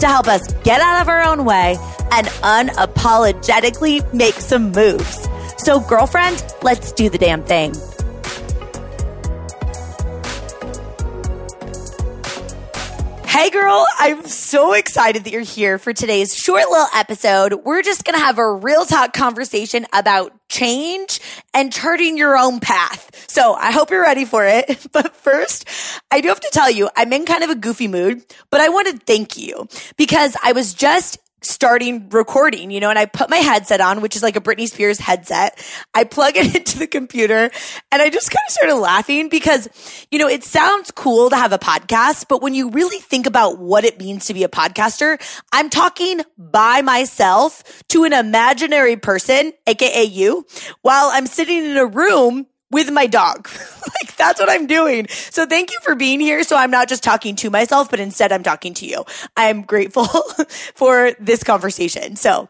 to help us get out of our own way and unapologetically make some moves. So, girlfriend, let's do the damn thing. Hey girl, I'm so excited that you're here for today's short little episode. We're just going to have a real talk conversation about change and charting your own path. So I hope you're ready for it. But first, I do have to tell you, I'm in kind of a goofy mood, but I want to thank you because I was just starting recording, you know, and I put my headset on, which is like a Britney Spears headset. I plug it into the computer and I just kind of started laughing because, you know, it sounds cool to have a podcast, but when you really think about what it means to be a podcaster, I'm talking by myself to an imaginary person, aka you, while I'm sitting in a room with my dog. like that's what I'm doing. So thank you for being here. So I'm not just talking to myself, but instead I'm talking to you. I'm grateful for this conversation. So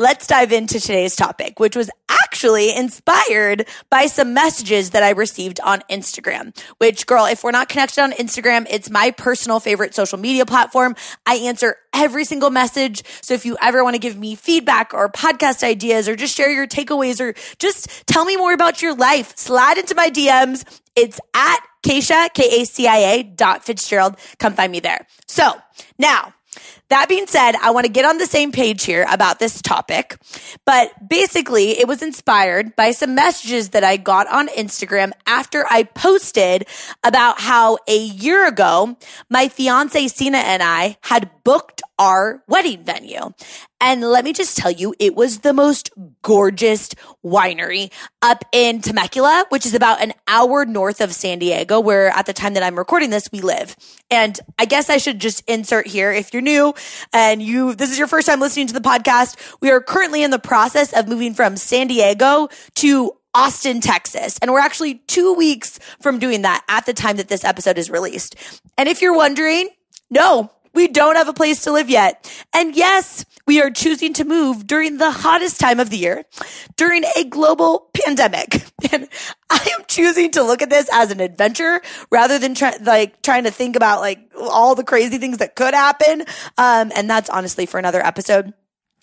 let's dive into today's topic, which was actually inspired by some messages that I received on Instagram. Which, girl, if we're not connected on Instagram, it's my personal favorite social media platform. I answer every single message. So if you ever want to give me feedback or podcast ideas or just share your takeaways or just tell me more about your life, slide into my DMs. It's at Kacia, K A C I A dot Fitzgerald. Come find me there. So now, that being said, I want to get on the same page here about this topic. But basically, it was inspired by some messages that I got on Instagram after I posted about how a year ago, my fiance Sina and I had booked our wedding venue. And let me just tell you, it was the most gorgeous winery up in Temecula, which is about an hour north of San Diego, where at the time that I'm recording this, we live. And I guess I should just insert here if you're new and you, this is your first time listening to the podcast. We are currently in the process of moving from San Diego to Austin, Texas. And we're actually two weeks from doing that at the time that this episode is released. And if you're wondering, no, we don't have a place to live yet. And yes, we are choosing to move during the hottest time of the year, during a global pandemic. And I am choosing to look at this as an adventure rather than try, like trying to think about like all the crazy things that could happen. Um, and that's honestly for another episode,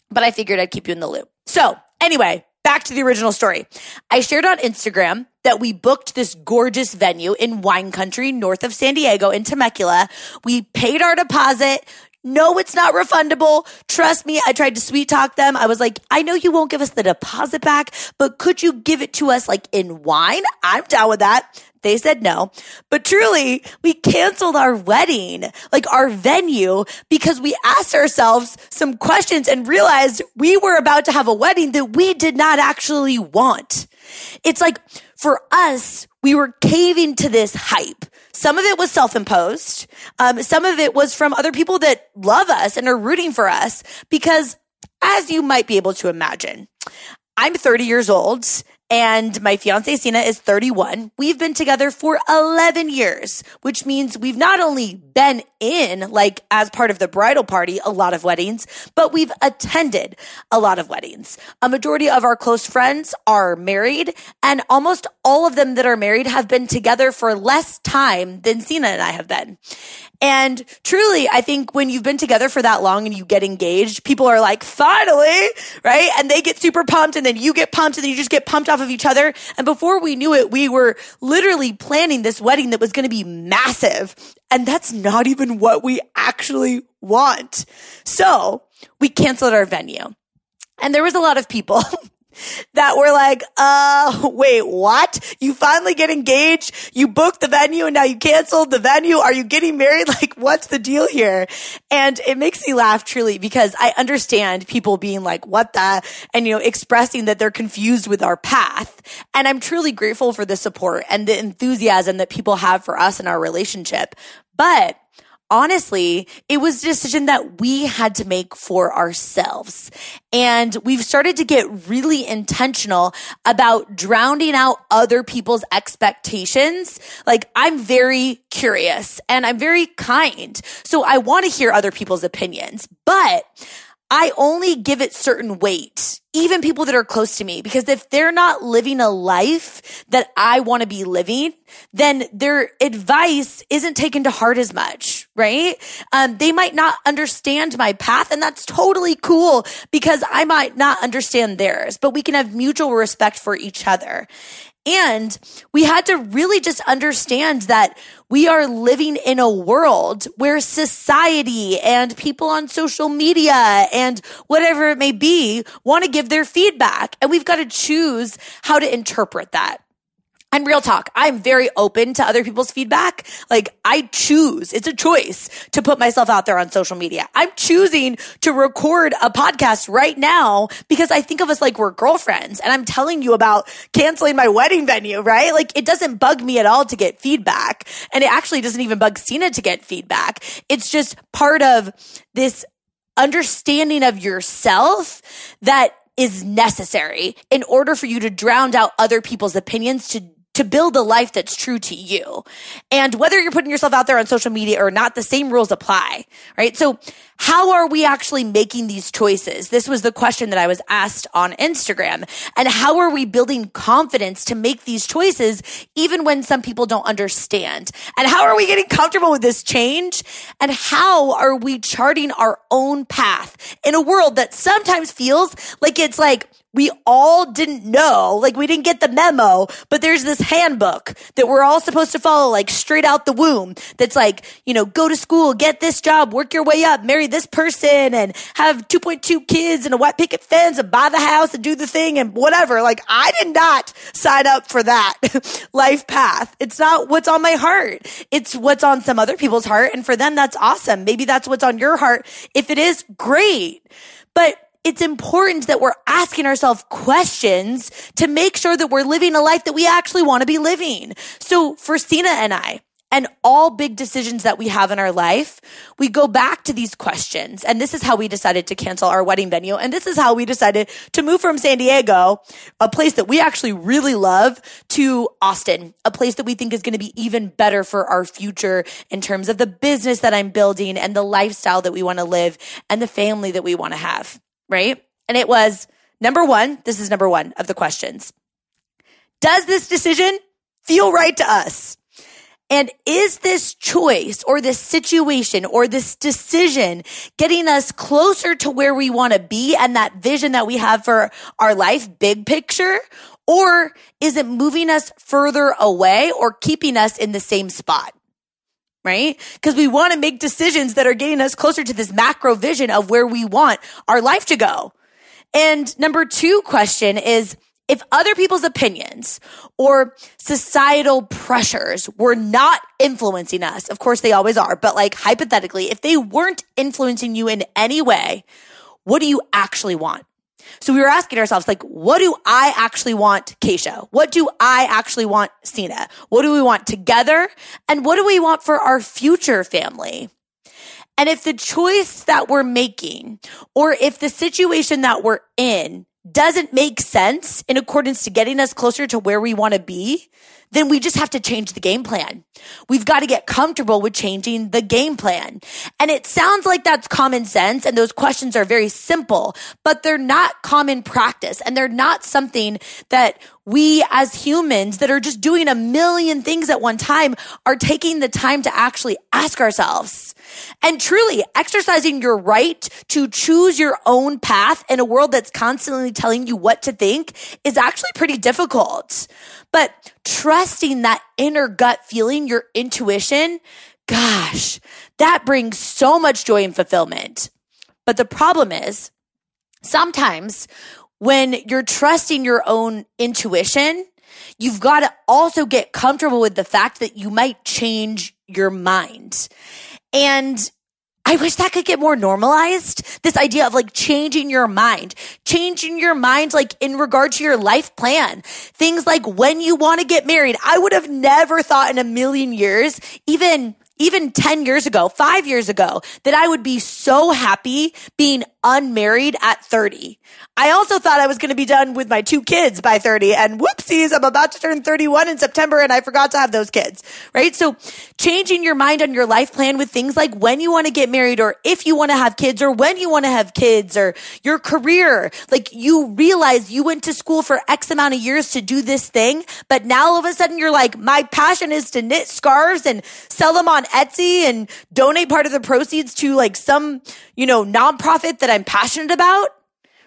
but I figured I'd keep you in the loop. So anyway, back to the original story. I shared on Instagram that we booked this gorgeous venue in wine country north of San Diego in Temecula. We paid our deposit. No, it's not refundable. Trust me, I tried to sweet talk them. I was like, I know you won't give us the deposit back, but could you give it to us like in wine? I'm down with that. They said no. But truly, we canceled our wedding, like our venue, because we asked ourselves some questions and realized we were about to have a wedding that we did not actually want. It's like for us, we were caving to this hype. Some of it was self-imposed. Um, some of it was from other people that love us and are rooting for us because as you might be able to imagine, I'm 30 years old and my fiance Sina is 31. We've been together for 11 years, which means we've not only been in, like as part of the bridal party, a lot of weddings, but we've attended a lot of weddings. A majority of our close friends are married and almost all of them that are married have been together for less time than Sina and I have been. And truly, I think when you've been together for that long and you get engaged, people are like, finally, right? And they get super pumped and then you get pumped and then you just get pumped off of each other. And before we knew it, we were literally planning this wedding that was going to be massive. And that's not even what we actually want. So we canceled our venue. And there was a lot of people that were like, uh, wait, what? You finally get engaged? You booked the venue and now you canceled the venue? Are you getting married? Like, what's the deal here? And it makes me laugh truly because I understand people being like, what the? And, you know, expressing that they're confused with our path. And I'm truly grateful for the support and the enthusiasm that people have for us in our relationship. But honestly, it was a decision that we had to make for ourselves. And we've started to get really intentional about drowning out other people's expectations. Like I'm very curious and I'm very kind. So I want to hear other people's opinions, but I only give it certain weight, even people that are close to me, because if they're not living a life that I want to be living, then their advice isn't taken to heart as much, right? Um, they might not understand my path and that's totally cool because I might not understand theirs, but we can have mutual respect for each other. And we had to really just understand that we are living in a world where society and people on social media and whatever it may be want to give their feedback. And we've got to choose how to interpret that. And real talk, I'm very open to other people's feedback. Like I choose, it's a choice to put myself out there on social media. I'm choosing to record a podcast right now because I think of us like we're girlfriends and I'm telling you about canceling my wedding venue, right? Like it doesn't bug me at all to get feedback. And it actually doesn't even bug Cena to get feedback. It's just part of this understanding of yourself that is necessary in order for you to drown out other people's opinions to to build a life that's true to you. And whether you're putting yourself out there on social media or not, the same rules apply, right? So how are we actually making these choices? This was the question that I was asked on Instagram. And how are we building confidence to make these choices even when some people don't understand? And how are we getting comfortable with this change? And how are we charting our own path in a world that sometimes feels like it's like we all didn't know, like we didn't get the memo, but there's this handbook that we're all supposed to follow, like straight out the womb. That's like, you know, go to school, get this job, work your way up, marry this person and have 2.2 kids and a white picket fence and buy the house and do the thing and whatever. Like I did not sign up for that life path. It's not what's on my heart. It's what's on some other people's heart. And for them, that's awesome. Maybe that's what's on your heart. If it is, great. But it's important that we're asking ourselves questions to make sure that we're living a life that we actually want to be living. So for Cena and I, and all big decisions that we have in our life, we go back to these questions. And this is how we decided to cancel our wedding venue. And this is how we decided to move from San Diego, a place that we actually really love, to Austin, a place that we think is going to be even better for our future in terms of the business that I'm building and the lifestyle that we want to live and the family that we want to have right? And it was number one, this is number one of the questions. Does this decision feel right to us? And is this choice or this situation or this decision getting us closer to where we want to be and that vision that we have for our life, big picture? Or is it moving us further away or keeping us in the same spot? Right? Because we want to make decisions that are getting us closer to this macro vision of where we want our life to go. And number two question is, if other people's opinions or societal pressures were not influencing us, of course they always are, but like hypothetically, if they weren't influencing you in any way, what do you actually want? So we were asking ourselves, like, what do I actually want, Kacia? What do I actually want, Cena? What do we want together? And what do we want for our future family? And if the choice that we're making or if the situation that we're in doesn't make sense in accordance to getting us closer to where we want to be, then we just have to change the game plan. We've got to get comfortable with changing the game plan. And it sounds like that's common sense and those questions are very simple, but they're not common practice and they're not something that we as humans that are just doing a million things at one time are taking the time to actually ask ourselves. And truly exercising your right to choose your own path in a world that's constantly telling you what to think is actually pretty difficult. But trusting that inner gut feeling, your intuition, gosh, that brings so much joy and fulfillment. But the problem is sometimes when you're trusting your own intuition, you've got to also get comfortable with the fact that you might change your mind. And I wish that could get more normalized. This idea of like changing your mind, changing your mind, like in regard to your life plan. Things like when you want to get married. I would have never thought in a million years, even even 10 years ago, five years ago, that I would be so happy being unmarried at 30. I also thought I was going to be done with my two kids by 30 and whoopsies, I'm about to turn 31 in September and I forgot to have those kids, right? So changing your mind on your life plan with things like when you want to get married or if you want to have kids or when you want to have kids or your career, like you realize you went to school for X amount of years to do this thing, but now all of a sudden you're like, my passion is to knit scarves and sell them on Etsy and donate part of the proceeds to like some, you know, nonprofit that I'm passionate about.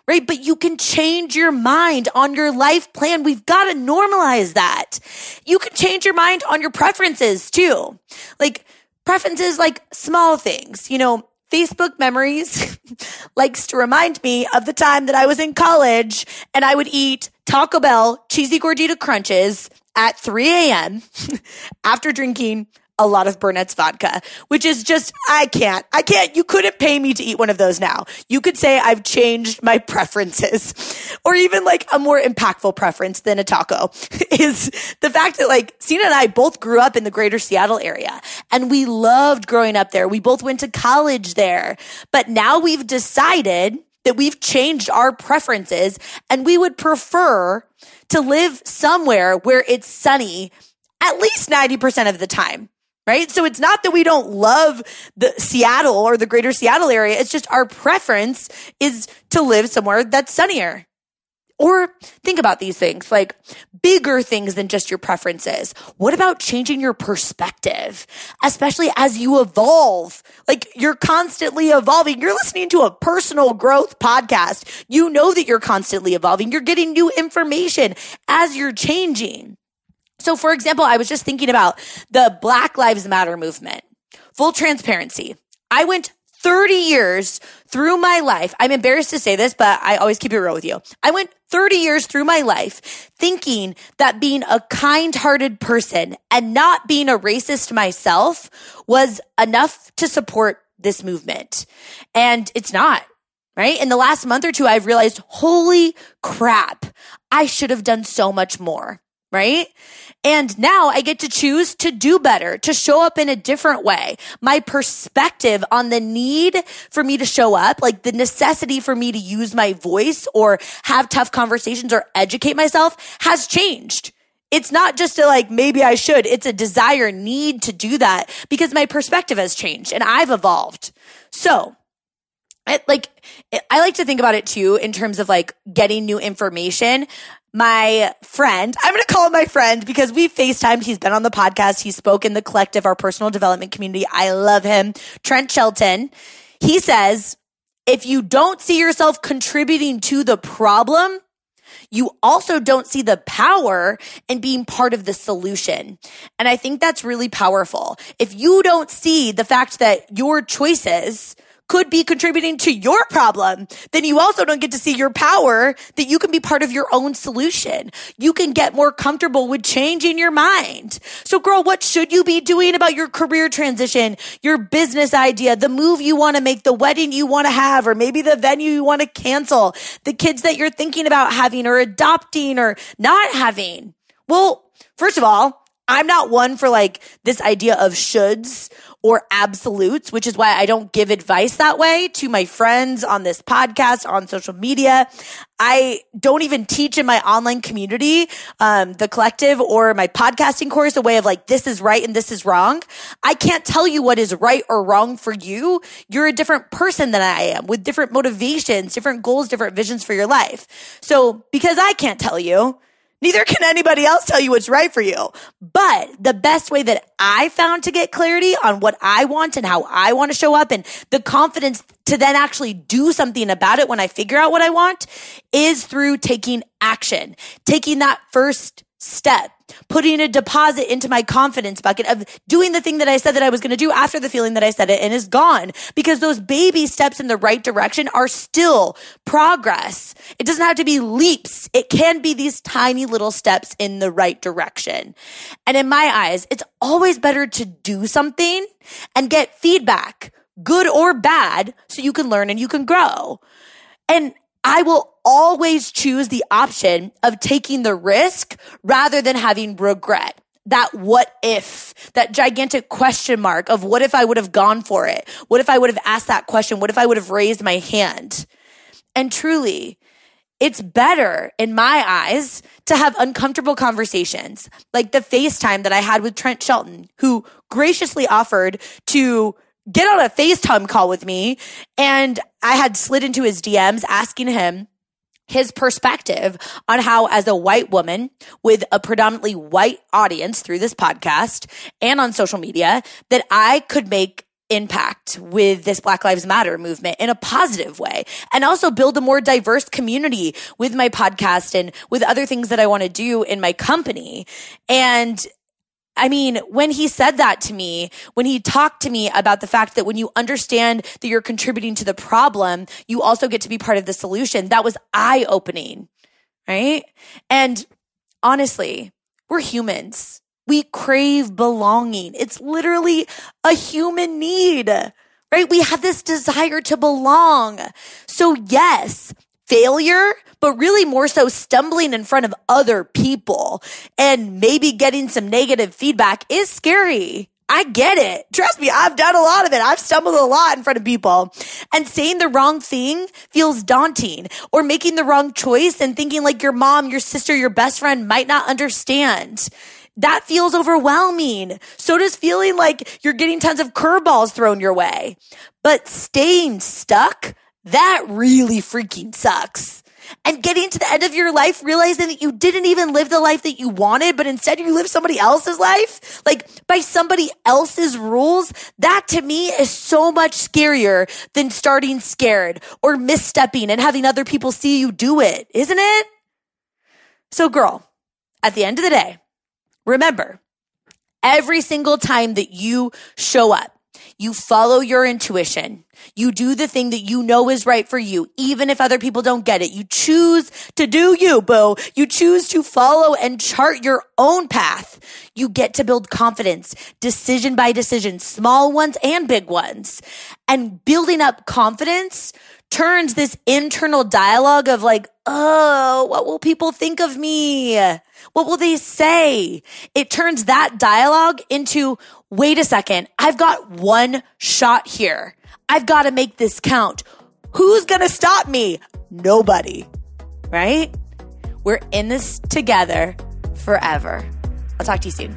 Right. But you can change your mind on your life plan. We've got to normalize that. You can change your mind on your preferences too. Like preferences, like small things, you know, Facebook memories likes to remind me of the time that I was in college and I would eat Taco Bell cheesy gordita crunches at 3 a.m. after drinking a lot of Burnett's vodka, which is just, I can't, I can't, you couldn't pay me to eat one of those now. You could say I've changed my preferences or even like a more impactful preference than a taco is the fact that like Sina and I both grew up in the greater Seattle area and we loved growing up there. We both went to college there, but now we've decided that we've changed our preferences and we would prefer to live somewhere where it's sunny at least 90% of the time right? So it's not that we don't love the Seattle or the greater Seattle area. It's just our preference is to live somewhere that's sunnier. Or think about these things like bigger things than just your preferences. What about changing your perspective, especially as you evolve? Like you're constantly evolving. You're listening to a personal growth podcast. You know that you're constantly evolving. You're getting new information as you're changing. So, for example, I was just thinking about the Black Lives Matter movement. Full transparency. I went 30 years through my life. I'm embarrassed to say this, but I always keep it real with you. I went 30 years through my life thinking that being a kind hearted person and not being a racist myself was enough to support this movement. And it's not. Right. In the last month or two, I've realized, holy crap, I should have done so much more right? And now I get to choose to do better, to show up in a different way. My perspective on the need for me to show up, like the necessity for me to use my voice or have tough conversations or educate myself has changed. It's not just a like, maybe I should. It's a desire, need to do that because my perspective has changed and I've evolved. So I, like, I like to think about it too in terms of like getting new information my friend, I'm going to call him my friend because we FaceTimed. He's been on the podcast. He spoke in the collective, our personal development community. I love him. Trent Shelton. He says, if you don't see yourself contributing to the problem, you also don't see the power in being part of the solution. And I think that's really powerful. If you don't see the fact that your choices could be contributing to your problem, then you also don't get to see your power that you can be part of your own solution. You can get more comfortable with changing your mind. So girl, what should you be doing about your career transition, your business idea, the move you want to make, the wedding you want to have, or maybe the venue you want to cancel, the kids that you're thinking about having or adopting or not having? Well, first of all, I'm not one for like this idea of shoulds or absolutes, which is why I don't give advice that way to my friends on this podcast, on social media. I don't even teach in my online community, um, the collective or my podcasting course, a way of like, this is right and this is wrong. I can't tell you what is right or wrong for you. You're a different person than I am with different motivations, different goals, different visions for your life. So because I can't tell you, Neither can anybody else tell you what's right for you. But the best way that I found to get clarity on what I want and how I want to show up and the confidence to then actually do something about it when I figure out what I want is through taking action, taking that first step, putting a deposit into my confidence bucket of doing the thing that I said that I was going to do after the feeling that I said it and is gone because those baby steps in the right direction are still progress. It doesn't have to be leaps. It can be these tiny little steps in the right direction. And in my eyes, it's always better to do something and get feedback, good or bad, so you can learn and you can grow. And I will always choose the option of taking the risk rather than having regret. that what if, that gigantic question mark of what if I would have gone for it? What if I would have asked that question? What if I would have raised my hand? And truly, it's better in my eyes to have uncomfortable conversations like the FaceTime that I had with Trent Shelton, who graciously offered to get on a FaceTime call with me. And I had slid into his DMs asking him his perspective on how, as a white woman with a predominantly white audience through this podcast and on social media, that I could make impact with this Black Lives Matter movement in a positive way and also build a more diverse community with my podcast and with other things that I want to do in my company. And I mean, when he said that to me, when he talked to me about the fact that when you understand that you're contributing to the problem, you also get to be part of the solution, that was eye opening, right? And honestly, we're humans. We crave belonging. It's literally a human need, right? We have this desire to belong. So yes, failure, but really more so stumbling in front of other people and maybe getting some negative feedback is scary. I get it. Trust me, I've done a lot of it. I've stumbled a lot in front of people. And saying the wrong thing feels daunting or making the wrong choice and thinking like your mom, your sister, your best friend might not understand. That feels overwhelming. So does feeling like you're getting tons of curveballs thrown your way. But staying stuck, that really freaking sucks and getting to the end of your life realizing that you didn't even live the life that you wanted, but instead you live somebody else's life, like by somebody else's rules, that to me is so much scarier than starting scared or misstepping and having other people see you do it, isn't it? So girl, at the end of the day, remember every single time that you show up, you follow your intuition. You do the thing that you know is right for you, even if other people don't get it. You choose to do you, boo. You choose to follow and chart your own path. You get to build confidence, decision by decision, small ones and big ones. And building up confidence turns this internal dialogue of like, oh, what will people think of me? What will they say? It turns that dialogue into, wait a second, I've got one shot here. I've got to make this count. Who's going to stop me? Nobody, right? We're in this together forever. I'll talk to you soon.